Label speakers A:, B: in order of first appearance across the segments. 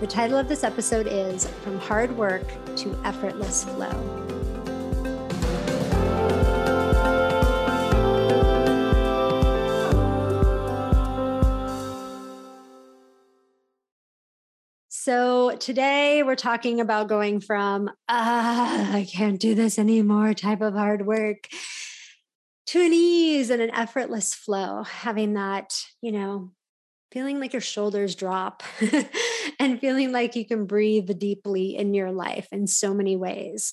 A: The title of this episode is From Hard Work to Effortless Flow. So, today we're talking about going from, ah, I can't do this anymore type of hard work to an ease and an effortless flow, having that, you know, feeling like your shoulders drop and feeling like you can breathe deeply in your life in so many ways.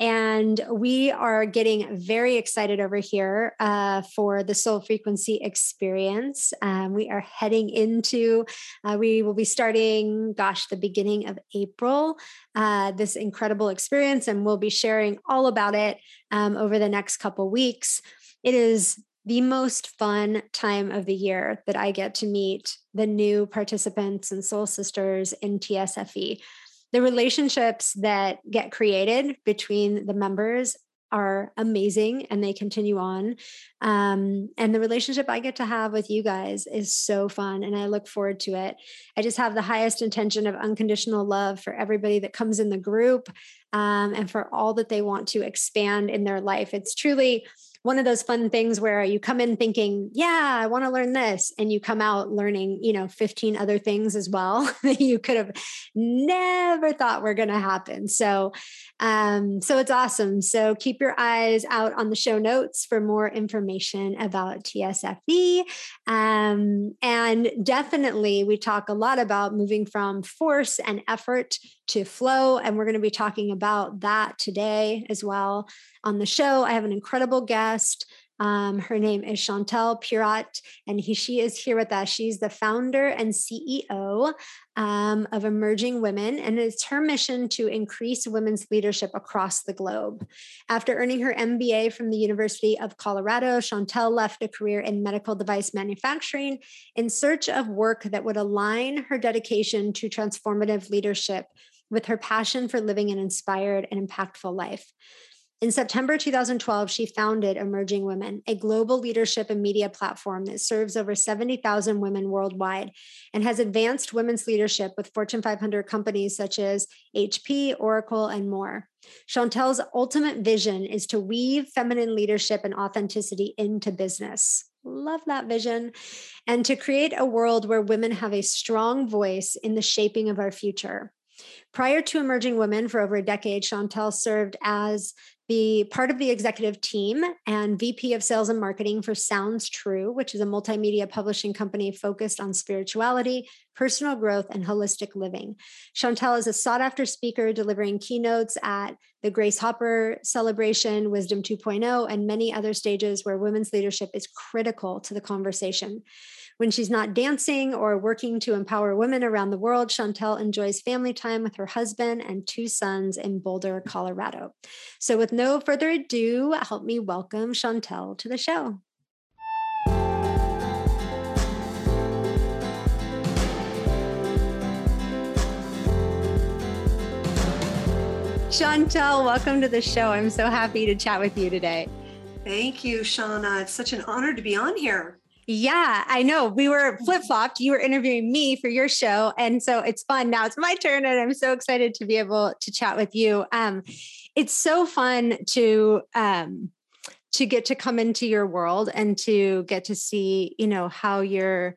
A: And we are getting very excited over here uh, for the Soul Frequency experience. Um, we are heading into, uh, we will be starting, gosh, the beginning of April, uh, this incredible experience, and we'll be sharing all about it um, over the next couple weeks. It is the most fun time of the year that I get to meet the new participants and soul sisters in TSFE. The relationships that get created between the members are amazing and they continue on. Um, and the relationship I get to have with you guys is so fun and I look forward to it. I just have the highest intention of unconditional love for everybody that comes in the group um, and for all that they want to expand in their life. It's truly one of those fun things where you come in thinking, yeah, I want to learn this. And you come out learning, you know, 15 other things as well that you could have never thought were going to happen. So, um, so it's awesome. So keep your eyes out on the show notes for more information about TSFE. Um, and definitely, we talk a lot about moving from force and effort to flow. And we're going to be talking about that today as well on the show. I have an incredible guest. Um, her name is Chantel Pierrat, and he, she is here with us. She's the founder and CEO um, of Emerging Women, and it's her mission to increase women's leadership across the globe. After earning her MBA from the University of Colorado, Chantel left a career in medical device manufacturing in search of work that would align her dedication to transformative leadership with her passion for living an inspired and impactful life. In September 2012, she founded Emerging Women, a global leadership and media platform that serves over 70,000 women worldwide and has advanced women's leadership with Fortune 500 companies such as HP, Oracle, and more. Chantel's ultimate vision is to weave feminine leadership and authenticity into business. Love that vision. And to create a world where women have a strong voice in the shaping of our future. Prior to Emerging Women for over a decade, Chantel served as the part of the executive team and VP of Sales and Marketing for Sounds True, which is a multimedia publishing company focused on spirituality, personal growth, and holistic living. Chantel is a sought after speaker delivering keynotes at the Grace Hopper Celebration, Wisdom 2.0, and many other stages where women's leadership is critical to the conversation. When she's not dancing or working to empower women around the world, Chantel enjoys family time with her husband and two sons in Boulder, Colorado. So, with no further ado, help me welcome Chantel to the show. Chantel, welcome to the show. I'm so happy to chat with you today.
B: Thank you, Shauna. It's such an honor to be on here.
A: Yeah, I know. We were flip flopped. You were interviewing me for your show. And so it's fun. Now it's my turn. And I'm so excited to be able to chat with you. Um, it's so fun to um, to get to come into your world and to get to see, you know, how you're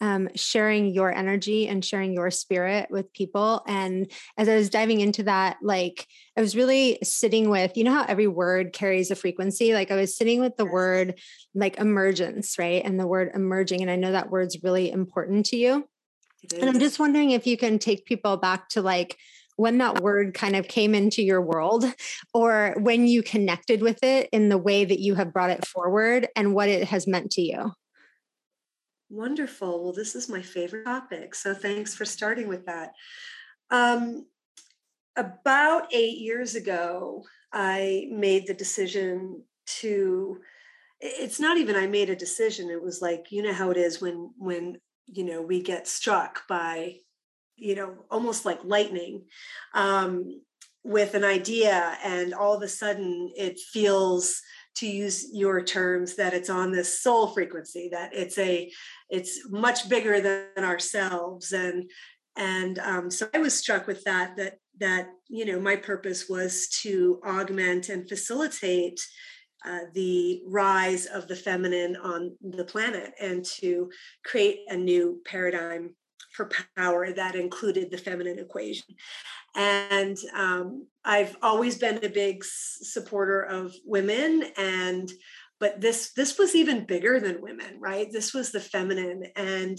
A: um, sharing your energy and sharing your spirit with people. And as I was diving into that, like I was really sitting with, you know, how every word carries a frequency? Like I was sitting with the word like emergence, right? And the word emerging. And I know that word's really important to you. And I'm just wondering if you can take people back to like, when that word kind of came into your world or when you connected with it in the way that you have brought it forward and what it has meant to you.
B: Wonderful. Well, this is my favorite topic. So thanks for starting with that. Um, about eight years ago, I made the decision to. It's not even I made a decision. It was like you know how it is when when you know we get struck by you know almost like lightning um, with an idea, and all of a sudden it feels to use your terms that it's on this soul frequency that it's a it's much bigger than ourselves and and um, so i was struck with that that that you know my purpose was to augment and facilitate uh, the rise of the feminine on the planet and to create a new paradigm for power that included the feminine equation. And um, i've always been a big supporter of women and but this this was even bigger than women right? This was the feminine and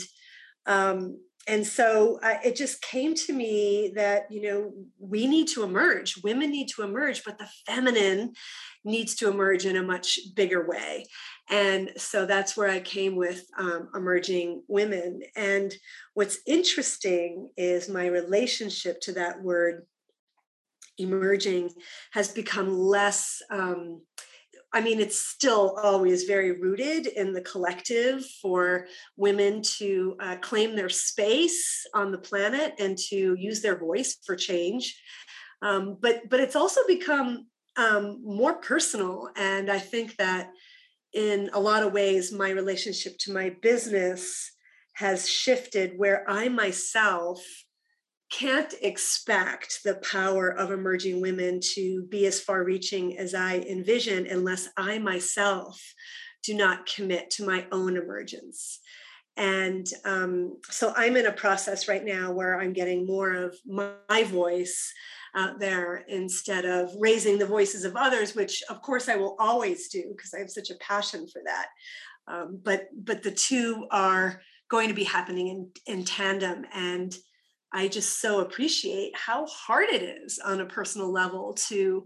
B: um, and so uh, it just came to me that you know we need to emerge. Women need to emerge but the feminine needs to emerge in a much bigger way and so that's where i came with um, emerging women and what's interesting is my relationship to that word emerging has become less um, I mean, it's still always very rooted in the collective for women to uh, claim their space on the planet and to use their voice for change. Um, but but it's also become um, more personal, and I think that in a lot of ways, my relationship to my business has shifted where I myself can't expect the power of emerging women to be as far reaching as I envision unless I myself do not commit to my own emergence. And um, so I'm in a process right now where I'm getting more of my voice out there instead of raising the voices of others, which of course I will always do because I have such a passion for that. Um, but but the two are going to be happening in, in tandem and I just so appreciate how hard it is on a personal level to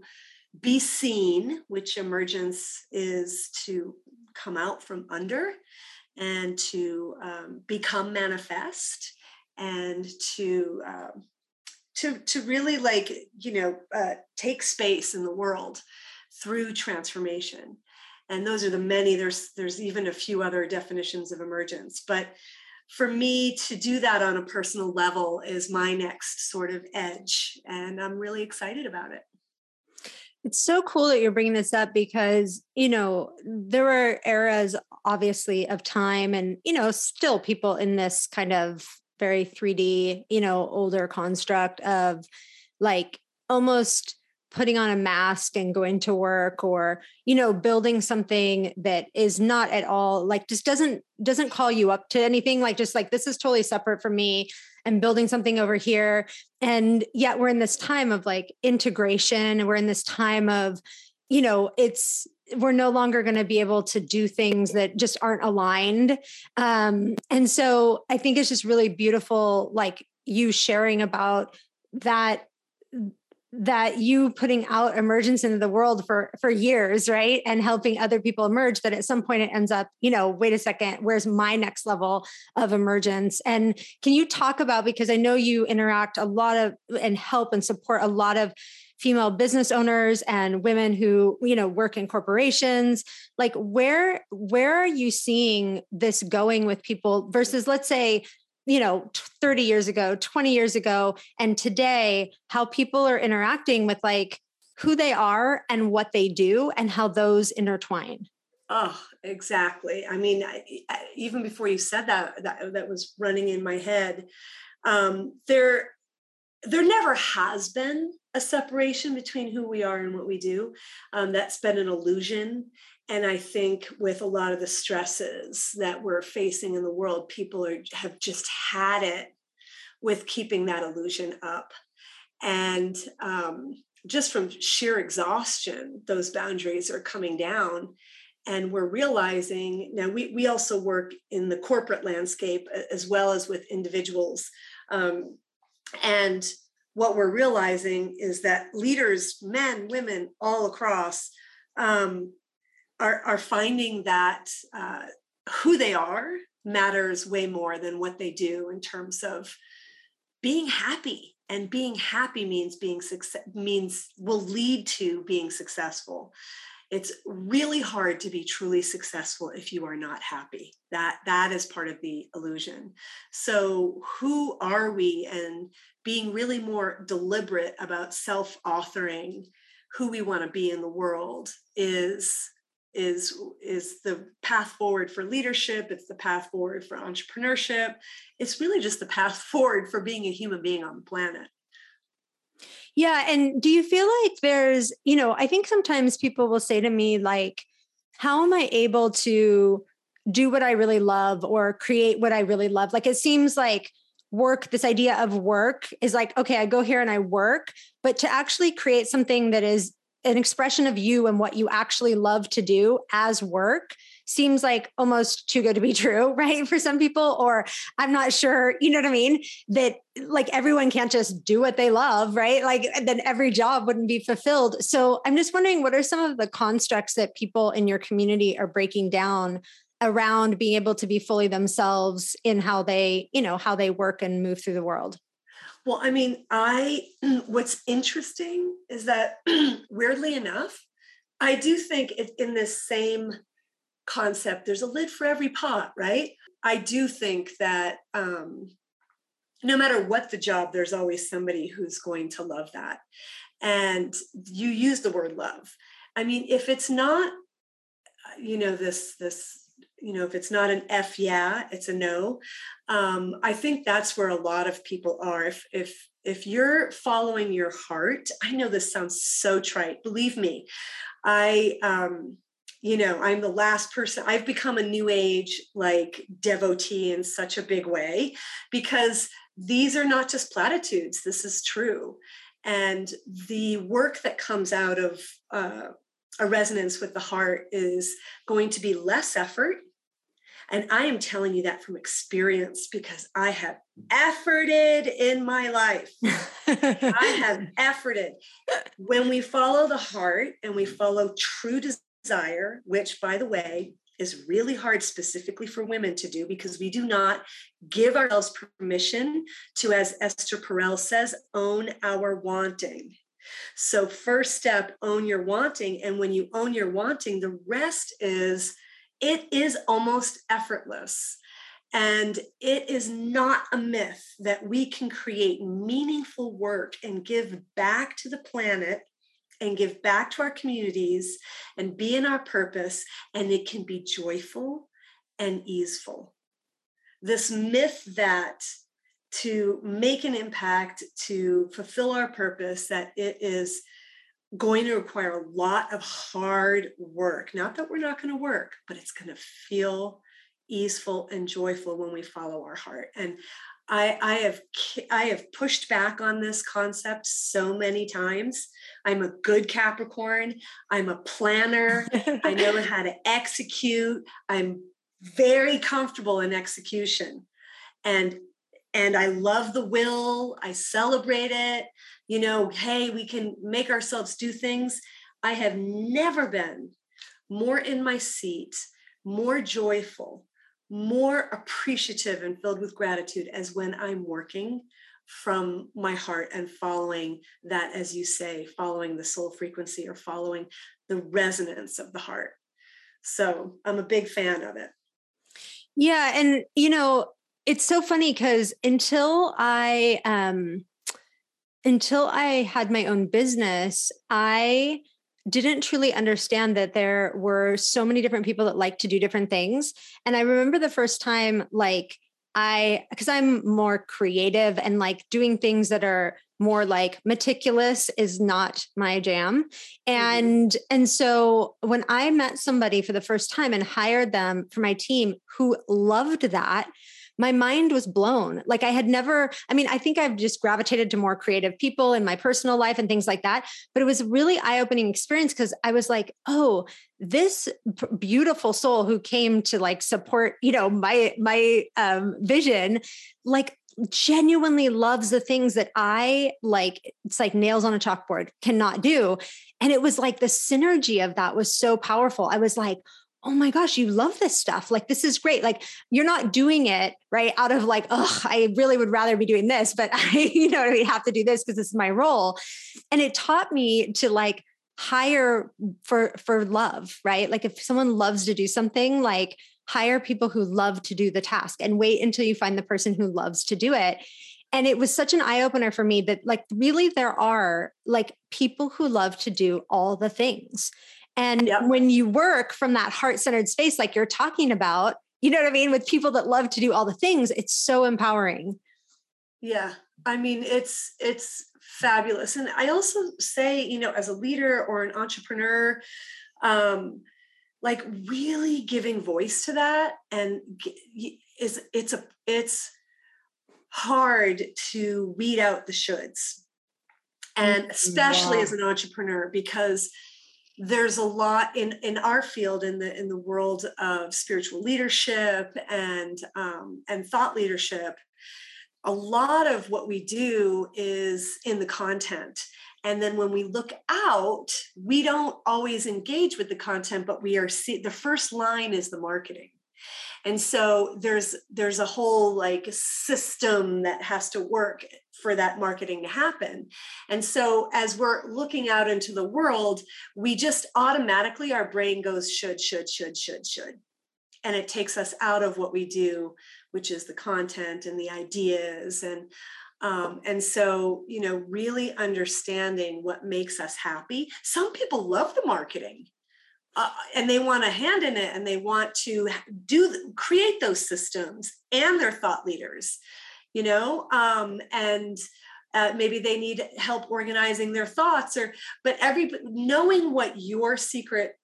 B: be seen, which emergence is to come out from under and to um, become manifest and to um, to to really like you know uh, take space in the world through transformation and those are the many there's there's even a few other definitions of emergence but for me to do that on a personal level is my next sort of edge. And I'm really excited about it.
A: It's so cool that you're bringing this up because, you know, there were eras, obviously, of time and, you know, still people in this kind of very 3D, you know, older construct of like almost putting on a mask and going to work or you know building something that is not at all like just doesn't doesn't call you up to anything like just like this is totally separate from me. And building something over here. And yet we're in this time of like integration. We're in this time of you know it's we're no longer going to be able to do things that just aren't aligned. Um and so i think it's just really beautiful like you sharing about that that you putting out emergence into the world for for years right? And helping other people emerge that at some point it ends up you know wait a second where's my next level of emergence? And can you talk about because i know you interact a lot of and help and support a lot of female business owners and women who you know work in corporations like where where are you seeing this going with people versus let's say you know 30 years ago 20 years ago and today how people are interacting with like who they are and what they do and how those intertwine?
B: Oh exactly. I mean I, I, even before you said that, that that was running in my head um, there there never has been a separation between who we are and what we do. Um, that's been an illusion. And i think with a lot of the stresses that we're facing in the world people are have just had it with keeping that illusion up. And um, just from sheer exhaustion those boundaries are coming down. And we're realizing now we, we also work in the corporate landscape as well as with individuals um, and what we're realizing is that leaders men women all across um, are, are finding that uh, who they are matters way more than what they do in terms of being happy. And being happy means being success means will lead to being successful it's really hard to be truly successful if you are not happy. That that is part of the illusion. So who are we and being really more deliberate about self-authoring who we want to be in the world is is is the path forward for leadership it's the path forward for entrepreneurship it's really just the path forward for being a human being on the planet
A: yeah. And do you feel like there's, you know, I think sometimes people will say to me, like, how am I able to do what I really love or create what I really love? Like, it seems like work, this idea of work is like, okay, I go here and I work, but to actually create something that is an expression of you and what you actually love to do as work seems like almost too good to be true, right? For some people, or I'm not sure, you know what I mean? That like everyone can't just do what they love, right? Like then every job wouldn't be fulfilled. So I'm just wondering what are some of the constructs that people in your community are breaking down around being able to be fully themselves in how they, you know, how they work and move through the world?
B: Well, I mean, I what's interesting is that weirdly enough, I do think it, in this same concept. There's a lid for every pot right? I do think that um, no matter what the job there's always somebody who's going to love that. And you use the word love. I mean if it's not you know this this you know if it's not an f yeah it's a no. Um, i think that's where a lot of people are. If if if you're following your heart i know this sounds so trite believe me. I um you know i'm the last person i've become a new age like devotee in such a big way because these are not just platitudes this is true and the work that comes out of uh, a resonance with the heart is going to be less effort and I am telling you that from experience because I have efforted in my life. I have efforted. When we follow the heart and we follow true desire, which, by the way, is really hard specifically for women to do because we do not give ourselves permission to, as Esther Perel says, own our wanting. So, first step, own your wanting. And when you own your wanting, the rest is it is almost effortless. And it is not a myth that we can create meaningful work and give back to the planet and give back to our communities and be in our purpose, and it can be joyful and easeful. This myth that to make an impact, to fulfill our purpose, that it is going to require a lot of hard work. Not that we're not going to work, but it's going to feel easeful and joyful when we follow our heart. And I, I have I have pushed back on this concept so many times. I'm a good Capricorn. I'm a planner. I know how to execute. I'm very comfortable in execution. And and I love the will. I celebrate it. You know, hey, we can make ourselves do things. I have never been more in my seat, more joyful, more appreciative and filled with gratitude as when I'm working from my heart and following that, as you say, following the soul frequency or following the resonance of the heart. So I'm a big fan of it.
A: Yeah. And, you know, it's so funny because until I, um, until I had my own business, I didn't truly understand that there were so many different people that like to do different things. And I remember the first time, like, I, because I'm more creative and like doing things that are more like meticulous is not my jam. Mm-hmm. And, mm-hmm. and so when I met somebody for the first time and hired them for my team who loved that, my mind was blown. Like I had never, I mean, I think I've just gravitated to more creative people in my personal life and things like that. But it was a really eye opening experience because I was like, oh, this beautiful soul who came to like support, you know, my, my um, vision, like genuinely loves the things that I like, it's like nails on a chalkboard, cannot do. And it was like the synergy of that was so powerful. I was like, oh my gosh, you love this stuff. Like, this is great. Like, you're not doing it right out of like, oh, I really would rather be doing this, but I, you know, I have to do this because this is my role. And it taught me to like hire for for love, right? Like if someone loves to do something, like hire people who love to do the task and wait until you find the person who loves to do it and it was such an eye opener for me that like really there are like people who love to do all the things and yep. when you work from that heart-centered space like you're talking about you know what i mean? With people that love to do all the things it's so empowering.
B: Yeah. I mean it's it's fabulous. And i also say you know as a leader or an entrepreneur um like really giving voice to that and is it's a it's hard to weed out the shoulds. And especially yeah. as an entrepreneur because there's a lot in in our field in the in the world of spiritual leadership and um, and thought leadership a lot of what we do is in the content. And then when we look out we don't always engage with the content but we are see the first line is the marketing and so there's there's a whole like system that has to work for that marketing to happen. And so as we're looking out into the world we just automatically our brain goes should should should should should. And it takes us out of what we do which is the content and the ideas and um, and so you know really understanding what makes us happy. Some people love the marketing uh, and they want a hand in it and they want to do create those systems and their thought leaders you know? Um, and uh, maybe they need help organizing their thoughts or but every knowing what your secret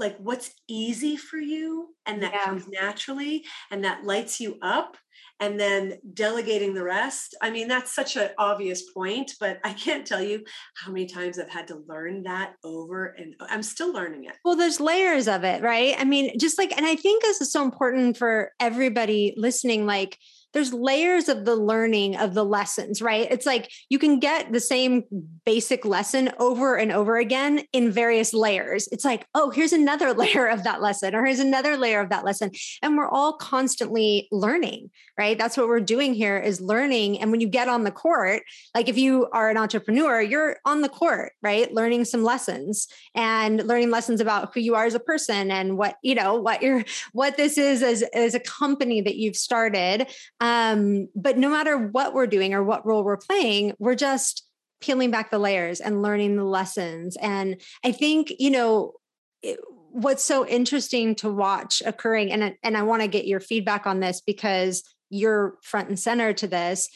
B: like what's easy for you and that yeah. comes naturally and that lights you up and then delegating the rest. I mean, that's such an obvious point, but I can't tell you how many times I've had to learn that over and oh, I'm still learning it.
A: Well, there's layers of it, right? I mean, just like, and I think this is so important for everybody listening. Like, there's layers of the learning of the lessons, right? It's like you can get the same basic lesson over and over again in various layers. It's like, oh, here's another layer of that lesson, or here's another layer of that lesson. And we're all constantly learning, right? That's what we're doing here is learning. And when you get on the court, like if you are an entrepreneur, you're on the court, right? Learning some lessons and learning lessons about who you are as a person and what, you know, what you're, what this is as, as a company that you've started um, but no matter what we're doing or what role we're playing, we're just peeling back the layers and learning the lessons. And I think, you know, it, what's so interesting to watch occurring, and, and I want to get your feedback on this because you're front and center to this,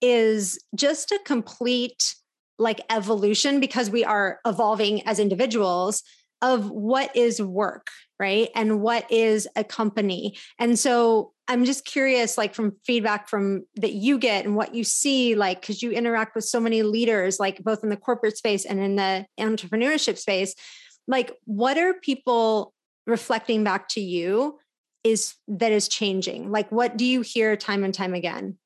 A: is just a complete like evolution because we are evolving as individuals of what is work, right? And what is a company. And so I'm just curious, like from feedback from that you get and what you see, like, because you interact with so many leaders, like both in the corporate space and in the entrepreneurship space, like, what are people reflecting back to you is that is changing? Like, what do you hear time and time again?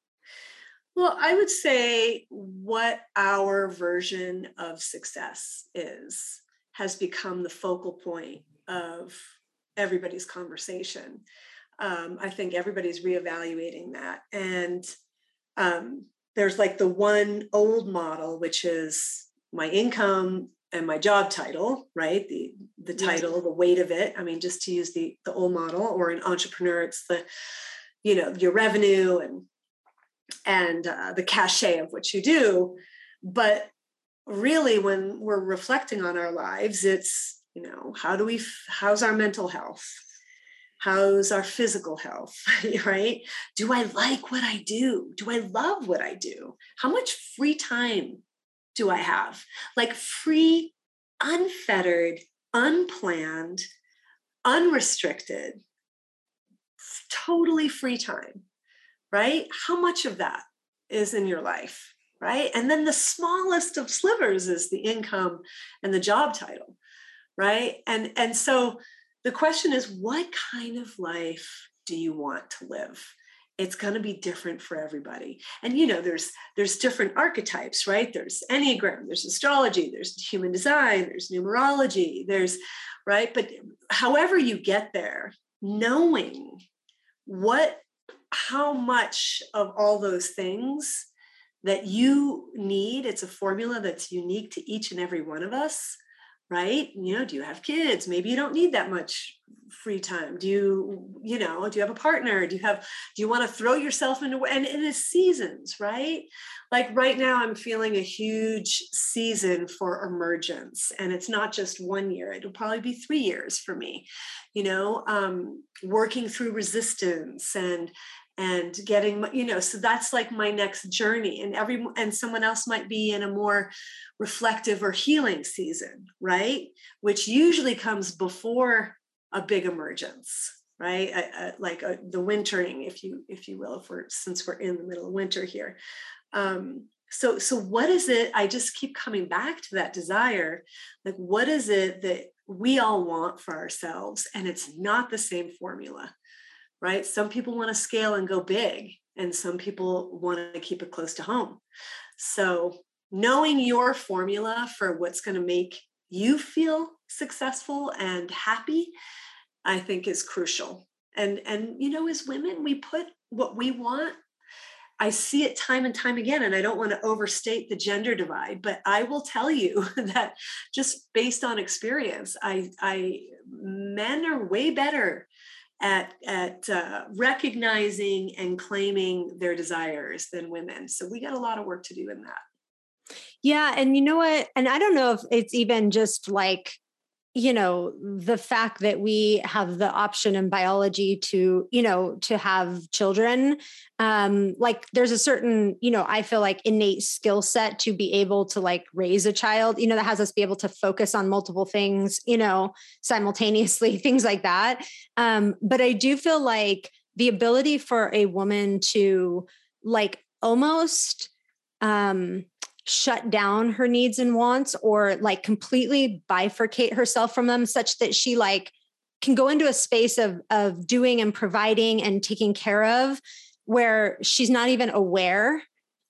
B: Well, I would say what our version of success is has become the focal point of everybody's conversation um, I think everybody's reevaluating that. And um, there's like the one old model, which is my income and my job title, right? The the title, the weight of it. I mean, just to use the the old model, or an entrepreneur, it's the you know your revenue and and uh, the cachet of what you do. But really, when we're reflecting on our lives, it's you know how do we how's our mental health How's our physical health, right? Do I like what I do? Do I love what I do? How much free time do I have? Like free, unfettered, unplanned, unrestricted, totally free time, right? How much of that is in your life, right? And then the smallest of slivers is the income and the job title, right? And and so the question is what kind of life do you want to live it's going to be different for everybody and you know there's there's different archetypes right there's enneagram there's astrology there's human design there's numerology there's right but however you get there knowing what how much of all those things that you need it's a formula that's unique to each and every one of us right? You know do you have kids? Maybe you don't need that much free time. Do you you know do you have a partner? Do you have do you want to throw yourself into and it is seasons right? Like right now i'm feeling a huge season for emergence and it's not just one year it'll probably be three years for me you know um working through resistance and and getting you know so that's like my next journey and every and someone else might be in a more reflective or healing season right? Which usually comes before a big emergence right? I, I, like a, the wintering if you if you will if we're since we're in the middle of winter here. Um so so what is it i just keep coming back to that desire like what is it that we all want for ourselves and it's not the same formula right? Some people want to scale and go big, and some people want to keep it close to home. So, knowing your formula for what's going to make you feel successful and happy, I think is crucial. And and you know, as women, we put what we want. I see it time and time again, and I don't want to overstate the gender divide, but I will tell you that just based on experience, I, I men are way better at at uh, recognizing and claiming their desires than women. So we got a lot of work to do in that.
A: Yeah, and you know what? And I don't know if it's even just like you know the fact that we have the option in biology to you know to have children um like there's a certain you know i feel like innate skill set to be able to like raise a child you know that has us be able to focus on multiple things you know simultaneously things like that. Um but i do feel like the ability for a woman to like almost um shut down her needs and wants or like completely bifurcate herself from them such that she like can go into a space of of doing and providing and taking care of where she's not even aware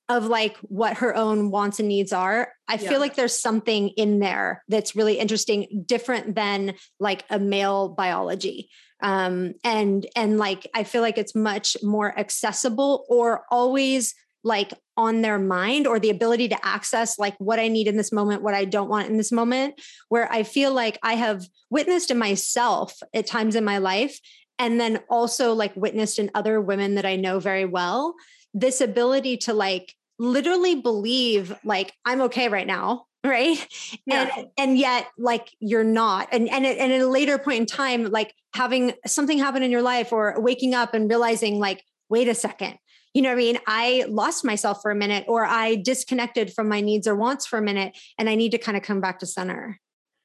A: of like what her own wants and needs are i yeah. feel like there's something in there that's really interesting different than like a male biology um and and like i feel like it's much more accessible or always like on their mind or the ability to access like what I need in this moment, what I don't want in this moment, where I feel like I have witnessed in myself at times in my life, and then also like witnessed in other women that I know very well, this ability to like literally believe like I'm okay right now right yeah. and and yet like you're not and and, and at a later point in time like having something happen in your life or waking up and realizing like wait a second you know what I mean? I lost myself for a minute or I disconnected from my needs or wants for a minute and I need to kind of come back to center.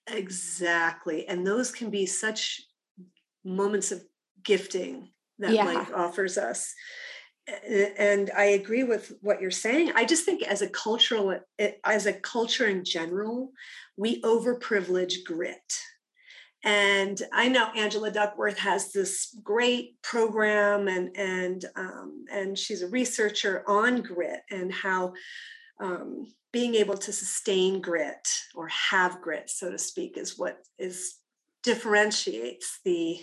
B: Exactly. And those can be such moments of gifting that yeah. life offers us. And I agree with what you're saying. I just think as a cultural, eh, as a culture in general, we overprivilege grit and I know Angela Duckworth has this great program, and and um, and she's a researcher on grit and how um, being able to sustain grit or have grit, so to speak, is what is differentiates the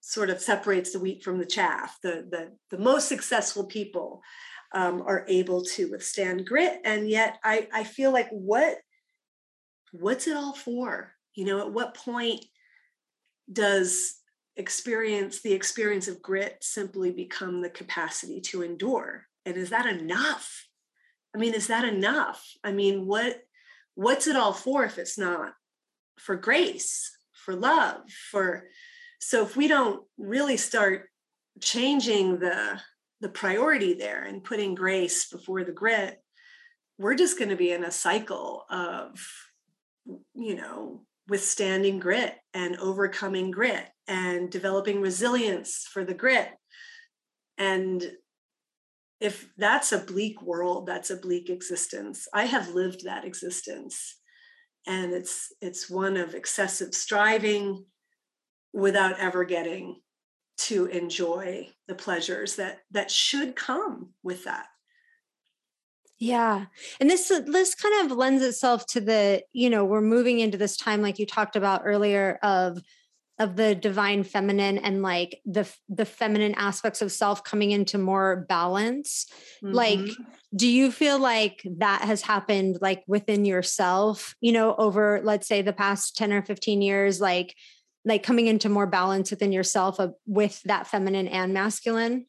B: sort of separates the wheat from the chaff. The the the most successful people um, are able to withstand grit, and yet I I feel like what what's it all for? You know, at what point does experience the experience of grit simply become the capacity to endure? And is that enough? I mean is that enough? I mean what what's it all for if it's not for grace for love for so if we don't really start changing the the priority there and putting grace before the grit we're just going to be in a cycle of you know withstanding grit and overcoming grit and developing resilience for the grit. And if that's a bleak world, that's a bleak existence. I have lived that existence. And it's it's one of excessive striving without ever getting to enjoy the pleasures that that should come with that
A: yeah. And this this kind of lends itself to the, you know, we're moving into this time like you talked about earlier of of the divine feminine and like the the feminine aspects of self coming into more balance. Mm-hmm. Like do you feel like that has happened like within yourself, you know, over let's say the past 10 or 15 years like like coming into more balance within yourself of, with that feminine and masculine?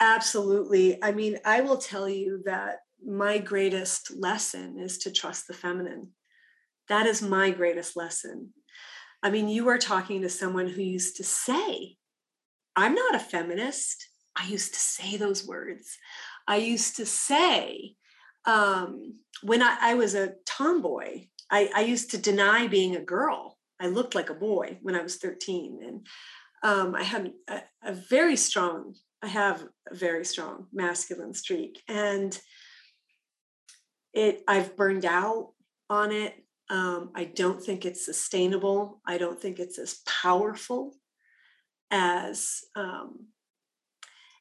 B: Absolutely. I mean, I will tell you that my greatest lesson is to trust the feminine. That is my greatest lesson. I mean, you are talking to someone who used to say, I'm not a feminist. I used to say those words. I used to say, um, when I, I, was a tomboy, I, I, used to deny being a girl. I looked like a boy when I was 13. And um, I had a, a very strong I have a very strong masculine streak and it I've burned out on it. Um, I don't think it's sustainable. I don't think it's as powerful as um,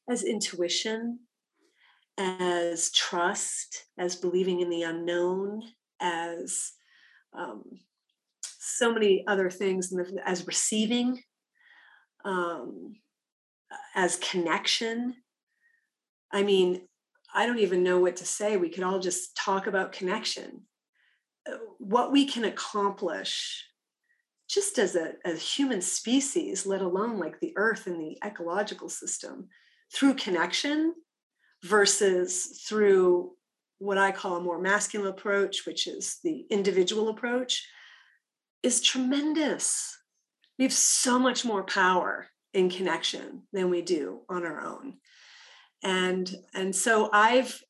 B: as intuition, as trust, as believing in the unknown, as um, so many other things, as receiving. Um, as connection. I mean, I don't even know what to say. We could all just talk about connection. Uh, what we can accomplish just as a, a human species, let alone like the earth and the ecological system, through connection versus through what I call a more masculine approach, which is the individual approach, is tremendous. We have so much more power in connection than we do on our own. And and so i've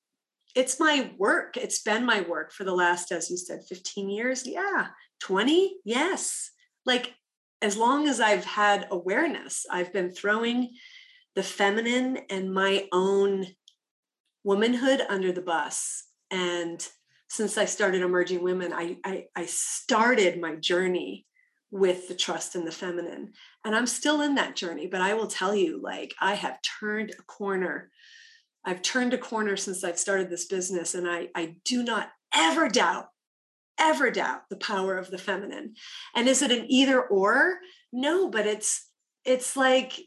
B: it's my work. It's been my work for the last as you said 15 years. Yeah 20 yes. Like as long as i've had awareness i've been throwing the feminine and my own womanhood under the bus. And since i started emerging women i i, I started my journey with the trust in the feminine. And I'm still in that journey, but I will tell you, like, I have turned a corner. I've turned a corner since I've started this business, and I, I do not ever doubt, ever doubt the power of the feminine. And is it an either or? No, but it's it's like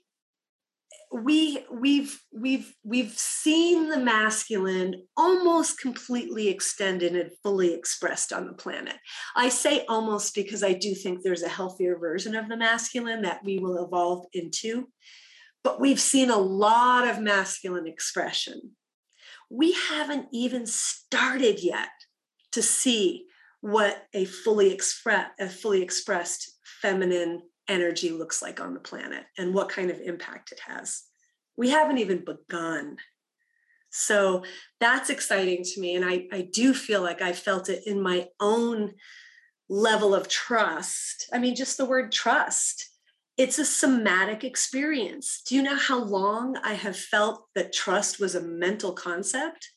B: we we've we've we've seen the masculine almost completely extended and fully expressed on the planet. I say almost because i do think there's a healthier version of the masculine that we will evolve into but we've seen a lot of masculine expression. We haven't even started yet to see what a fully express a fully expressed feminine energy looks like on the planet and what kind of impact it has. We haven't even begun. So that's exciting to me. And I, I do feel like I felt it in my own level of trust. I mean, just the word trust. It's a somatic experience. Do you know how long I have felt that trust was a mental concept?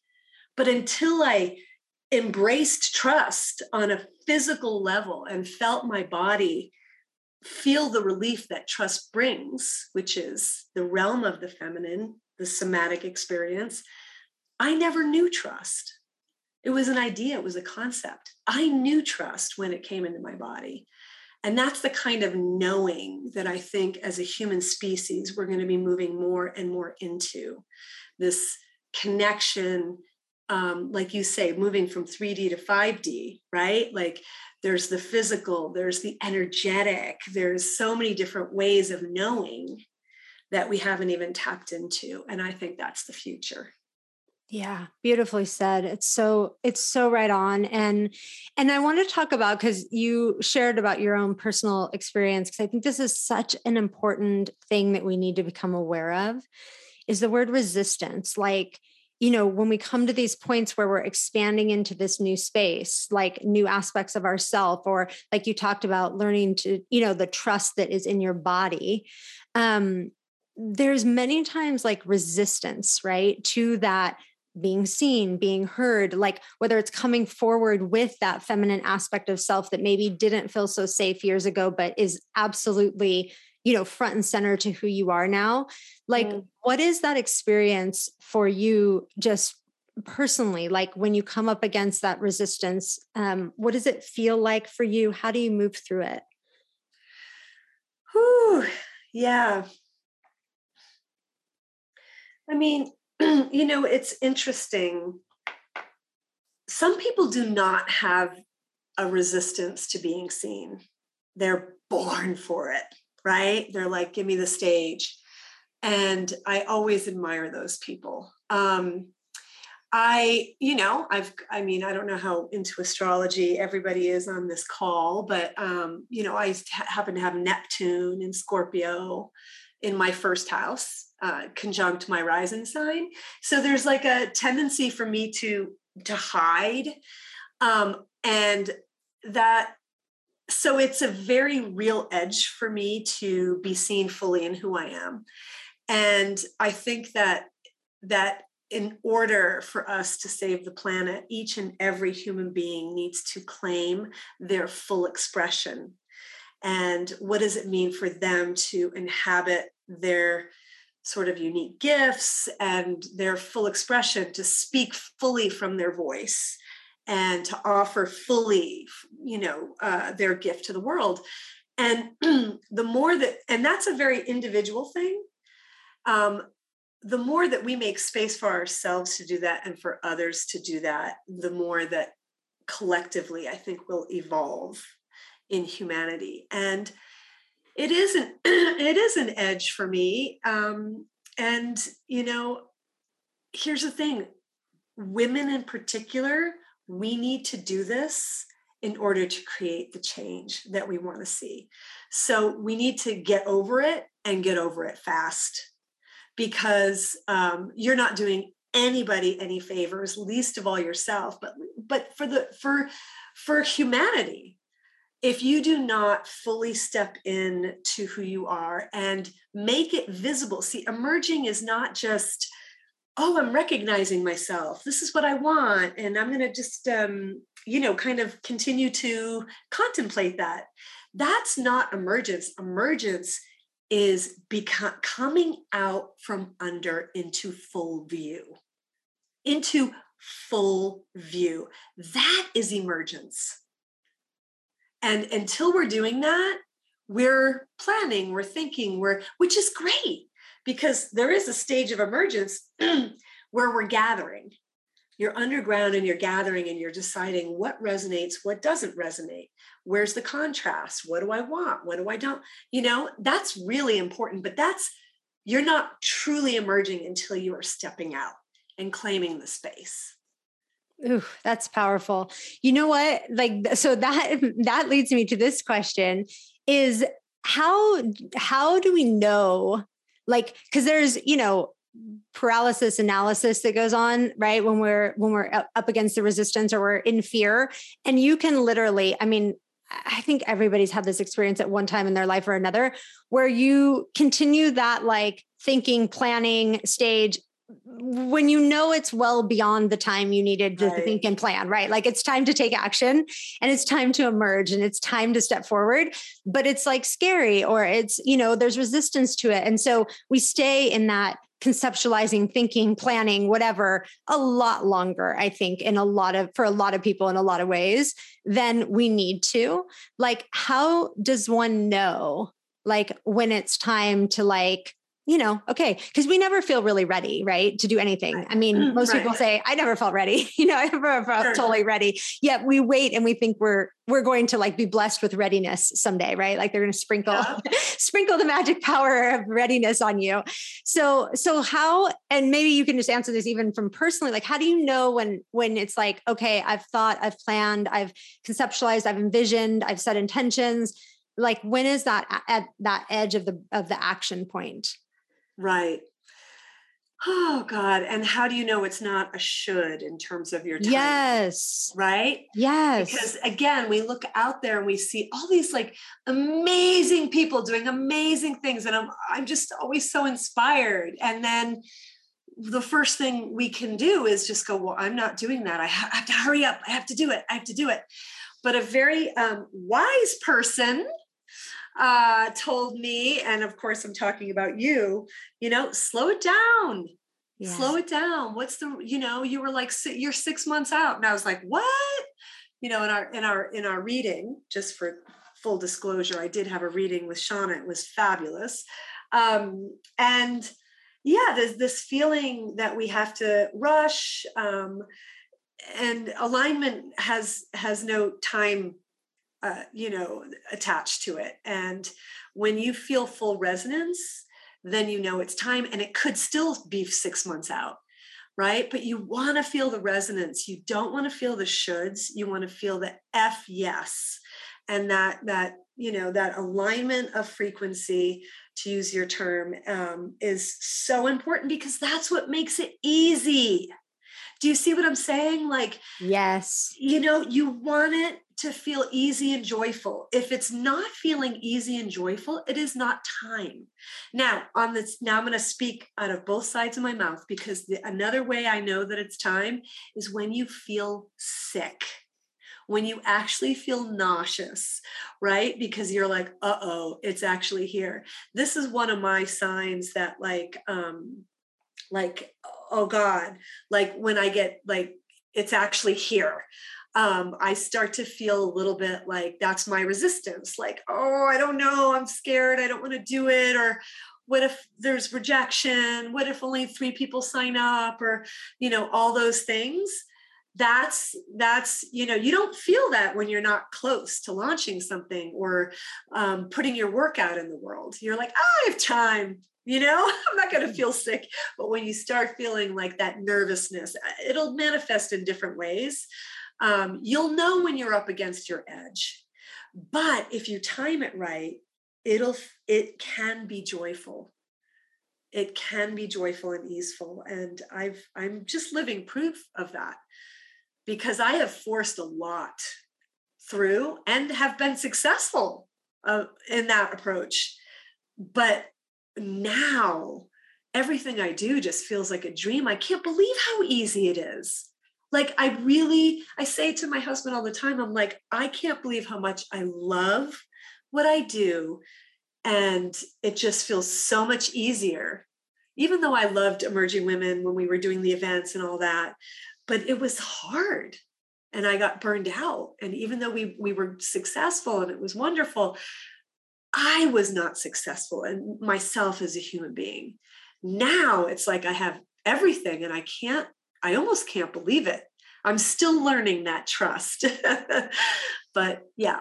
B: But until I embraced trust on a physical level and felt my body feel the relief that trust brings, which is the realm of the feminine, the somatic experience, I never knew trust. It was an idea, it was a concept. I knew trust when it came into my body. And that's the kind of knowing that I think as a human species, we're going to be moving more and more into this connection. Um, like you say, moving from 3D to 5D, right? Like there's the physical, there's the energetic, there's so many different ways of knowing that we haven't even tapped into. And I think that's the future.
A: Yeah, beautifully said. It's so it's so right on and and I want to talk about cuz you shared about your own personal experience cuz I think this is such an important thing that we need to become aware of is the word resistance. Like you know, when we come to these points where we're expanding into this new space, like new aspects of ourself, or like you talked about learning to, you know, the trust that is in your body, um, there's many times like resistance, right, to that being seen, being heard, like whether it's coming forward with that feminine aspect of self that maybe didn't feel so safe years ago, but is absolutely you know front and center to who you are now like mm. what is that experience for you just personally? Like when you come up against that resistance um, what does it feel like for you? How do you move through it?
B: Whew, yeah. I mean you know it's interesting. Some people do not have a resistance to being seen. They're born for it right they're like give me the stage and i always admire those people um, I, you know, I've, I mean, I don't know how into astrology everybody is on this call, but, um, you know, I happen to have Neptune in Scorpio in my first house, uh, conjunct my rising sign. So there's like a tendency for me to, to hide. Um, and that, so it's a very real edge for me to be seen fully in who I am. And I think that, that in order for us to save the planet, each and every human being needs to claim their full expression. And what does it mean for them to inhabit their sort of unique gifts and their full expression, to speak fully from their voice and to offer fully, you know, uh, their gift to the world? And the more that, and that's a very individual thing. Um, the more that we make space for ourselves to do that and for others to do that, the more that collectively I think will evolve in humanity. And it is an it is an edge for me. Um, and you know, here's the thing: women in particular, we need to do this in order to create the change that we want to see. So we need to get over it and get over it fast because um, you're not doing anybody any favors least of all yourself but but for the for for humanity if you do not fully step in to who you are and make it visible see emerging is not just oh i'm recognizing myself. This is what i want. And i'm going to just um, you know kind of continue to contemplate that. That's not emergence. Emergence is become, coming out from under into full view, into full view. That is emergence. And until we're doing that, we're planning, we're thinking, we're, which is great because there is a stage of emergence where we're gathering. You're underground and you're gathering and you're deciding what resonates, what doesn't resonate where's the contrast what do i want what do i don't you know that's really important but that's you're not truly emerging until you are stepping out and claiming the space
A: Ooh, that's powerful. You know what? Like so that that leads me to this question is how how do we know like cuz there's, you know, paralysis analysis that goes on right? When we're when we're up against the resistance or we're in fear. And you can literally i mean I think everybody's had this experience at one time in their life or another where you continue that like thinking, planning stage when you know it's well beyond the time you needed to right. think and plan, right? Like it's time to take action and it's time to emerge and it's time to step forward, but it's like scary or it's, you know, there's resistance to it. And so we stay in that conceptualizing, thinking, planning, whatever, a lot longer, I think, in a lot of, for a lot of people in a lot of ways than we need to. Like, how does one know, like, when it's time to, like, you know, okay, because we never feel really ready, right, to do anything. I mean, mm, most right. people say, "I never felt ready," you know, I never felt sure. totally ready. Yet we wait and we think we're we're going to like be blessed with readiness someday, right? Like they're going to sprinkle yeah. sprinkle the magic power of readiness on you. So, so how? And maybe you can just answer this even from personally. Like, how do you know when when it's like, okay, I've thought, I've planned, I've conceptualized, I've envisioned, I've set intentions. Like, when is that at that edge of the of the action point?
B: Right. Oh God. And how do you know it's not a should in terms of your time?
A: Yes.
B: Right?
A: Yes.
B: Because again, we look out there and we see all these like amazing people doing amazing things. And I'm I'm just always so inspired. And then the first thing we can do is just go, well, I'm not doing that. I have to hurry up. I have to do it. I have to do it. But a very um, wise person uh, told me, and of course I'm talking about you, you know, slow it down. Slow it down. What's the, you know, you were like, you're six months out. And I was like, what? You know, in our, in our, in our reading, just for full disclosure, I did have a reading with Shauna. It was fabulous. Um, and yeah, there's this feeling that we have to rush. Um, and alignment has has no time uh, you know attached to it. And when you feel full resonance then you know it's time and it could still be six months out right? But you want to feel the resonance. You don't want to feel the shoulds. You want to feel the f yes. And that that you know that alignment of frequency to use your term um, is so important because that's what makes it easy do you see what I'm saying? Like,
A: yes,
B: you know, you want it to feel easy and joyful. If it's not feeling easy and joyful, it is not time. Now, on this, now I'm going to speak out of both sides of my mouth because the, another way I know that it's time is when you feel sick when you actually feel nauseous, right? Because you're like, uh oh, it's actually here. This is one of my signs that, like, um, like oh god like when i get like it's actually here um, I start to feel a little bit like that's my resistance. Like, oh, I don't know, I'm scared, I don't want to do it. Or what if there's rejection? What if only three people sign up? Or, you know, all those things. That's that's you know you don't feel that when you're not close to launching something or um, putting your work out in the world. You're like, oh, I have time you know i'm not going to feel sick but when you start feeling like that nervousness uh, it'll manifest in different ways. Um, you'll know when you're up against your edge but if you time it right it'll it can be joyful. It can be joyful and easeful and i've i'm just living proof of that because i have forced a lot through and have been successful uh, in that approach but now everything I do just feels like a dream. I can't believe how easy it is. Like, I really, I say to my husband all the time, I'm like, I can't believe how much I love what I do. And it just feels so much easier, even though I loved emerging women when we were doing the events and all that. But it was hard and I got burned out. And even though we, we were successful and it was wonderful, I was not successful and myself as a human being. Now it's like I have everything and I can't, I almost can't believe it. I'm still learning that trust. but yeah.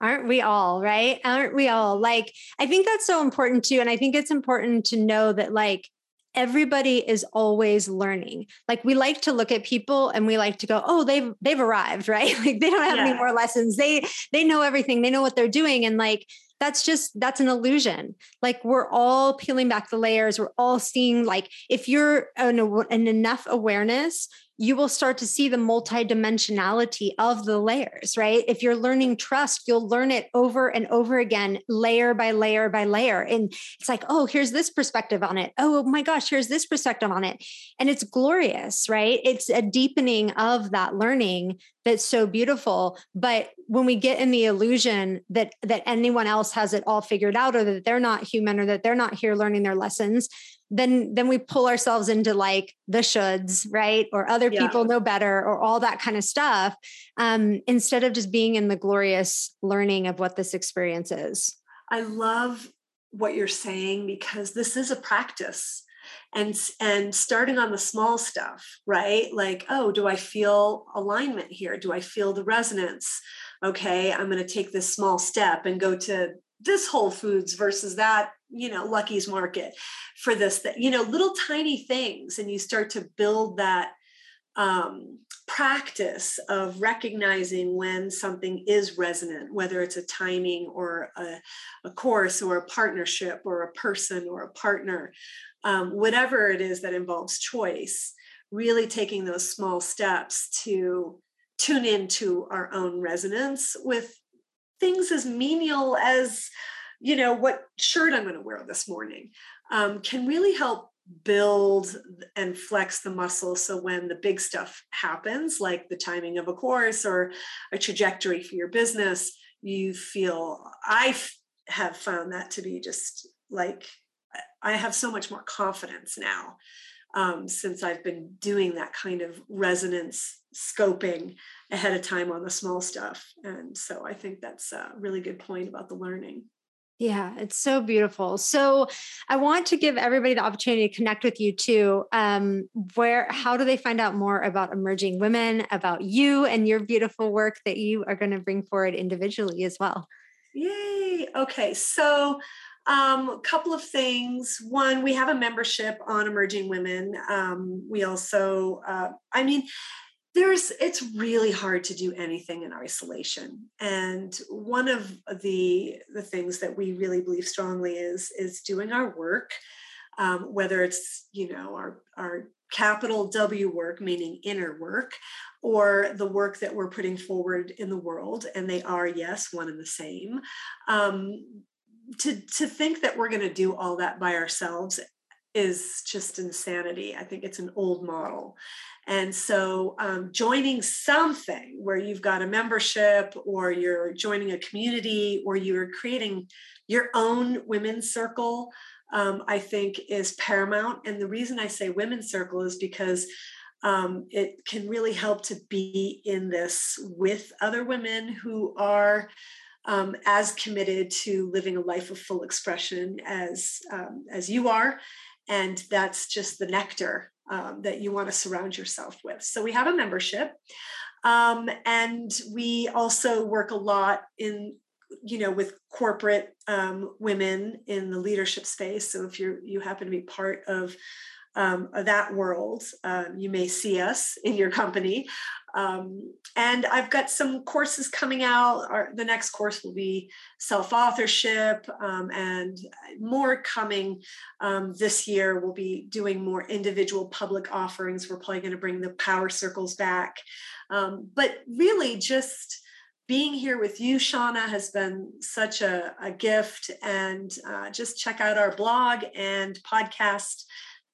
A: Aren't we all, right? Aren't we all? Like, I think that's so important too. And I think it's important to know that, like, everybody is always learning like we like to look at people and we like to go oh they've they've arrived right like they don't have yeah. any more lessons they they know everything they know what they're doing and like that's just that's an illusion. Like we're all peeling back the layers. We're all seeing like if you're an enough awareness you will start to see the multidimensionality of the layers, right? If you're learning trust, you'll learn it over and over again, layer by layer by layer. And it's like, oh, here's this perspective on it. Oh my gosh, here's this perspective on it. And it's glorious, right? It's a deepening of that learning that's so beautiful. But when we get in the illusion that that anyone else has it all figured out or that they're not human or that they're not here learning their lessons, then then we pull ourselves into like the shoulds right? Or other yeah. people know better or all that kind of stuff um, instead of just being in the glorious learning of what this experience is.
B: I love what you're saying because this is a practice and and starting on the small stuff right? Like oh do i feel alignment here? Do i feel the resonance? Okay i'm going to take this small step and go to this whole foods versus that you know lucky's market for this that you know little tiny things and you start to build that um, practice of recognizing when something is resonant whether it's a timing or a, a course or a partnership or a person or a partner um, whatever it is that involves choice really taking those small steps to tune into our own resonance with things as menial as you know what shirt i'm going to wear this morning um, can really help build and flex the muscle so when the big stuff happens like the timing of a course or a trajectory for your business you feel i have found that to be just like I have so much more confidence now um, since I've been doing that kind of resonance scoping ahead of time on the small stuff. And so I think that's a really good point about the learning.
A: Yeah, it's so beautiful. So I want to give everybody the opportunity to connect with you too. Um, where how do they find out more about emerging women, about you and your beautiful work that you are going to bring forward individually as well?
B: Yay. Okay. So um, a couple of things. One, we have a membership on emerging women. Um, we also, uh, I mean, there's it's really hard to do anything in isolation. And one of the the things that we really believe strongly is is doing our work um, whether it's you know our our capital w work meaning inner work or the work that we're putting forward in the world and they are yes one and the same. Um, to to think that we're going to do all that by ourselves is just insanity. I think it's an old model. And so, um, joining something where you've got a membership or you're joining a community or you're creating your own women's circle, um, I think is paramount. And the reason I say women's circle is because um, it can really help to be in this with other women who are um, as committed to living a life of full expression as um, as you are and that's just the nectar um, that you want to surround yourself with. So we have a membership um, and we also work a lot in you know with corporate um, women in the leadership space. So if you're you happen to be part of um, that world. Um, you may see us in your company. Um, and I've got some courses coming out. Our, the next course will be self authorship um, and more coming um, this year. We'll be doing more individual public offerings. We're probably going to bring the power circles back. Um, but really, just being here with you, Shauna, has been such a, a gift. And uh, just check out our blog and podcast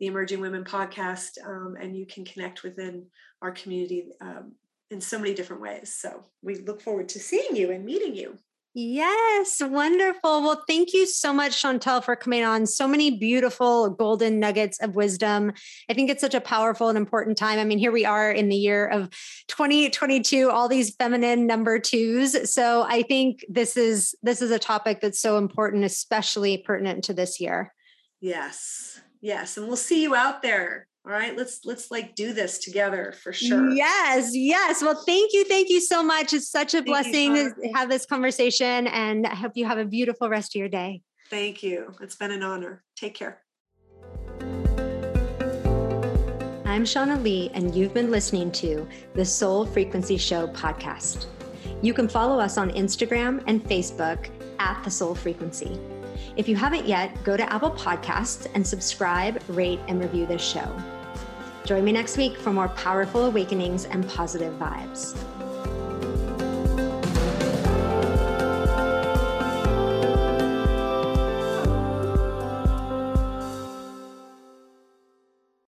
B: the Emerging Women podcast, um, and you can connect within our community um, in so many different ways. So we look forward to seeing you and meeting you.
A: Yes, wonderful. Well, thank you so much, Chantal, for coming on. So many beautiful golden nuggets of wisdom. I think it's such a powerful and important time. I mean, here we are in the year of 2022, all these feminine number twos. So I think this is this is a topic that's so important, especially pertinent to this year.
B: Yes. Yes, and we'll see you out there. All right, let's let's like do this together for sure.
A: Yes, yes. Well, thank you, thank you so much. It's such a thank blessing to have this conversation, and I hope you have a beautiful rest of your day.
B: Thank you. It's been an honor. Take care.
A: I'm Shauna Lee, and you've been listening to the Soul Frequency Show podcast. You can follow us on Instagram and Facebook at the Soul Frequency. If you haven't yet, go to Apple Podcasts and subscribe, rate, and review this show. Join me next week for more powerful awakenings and positive vibes.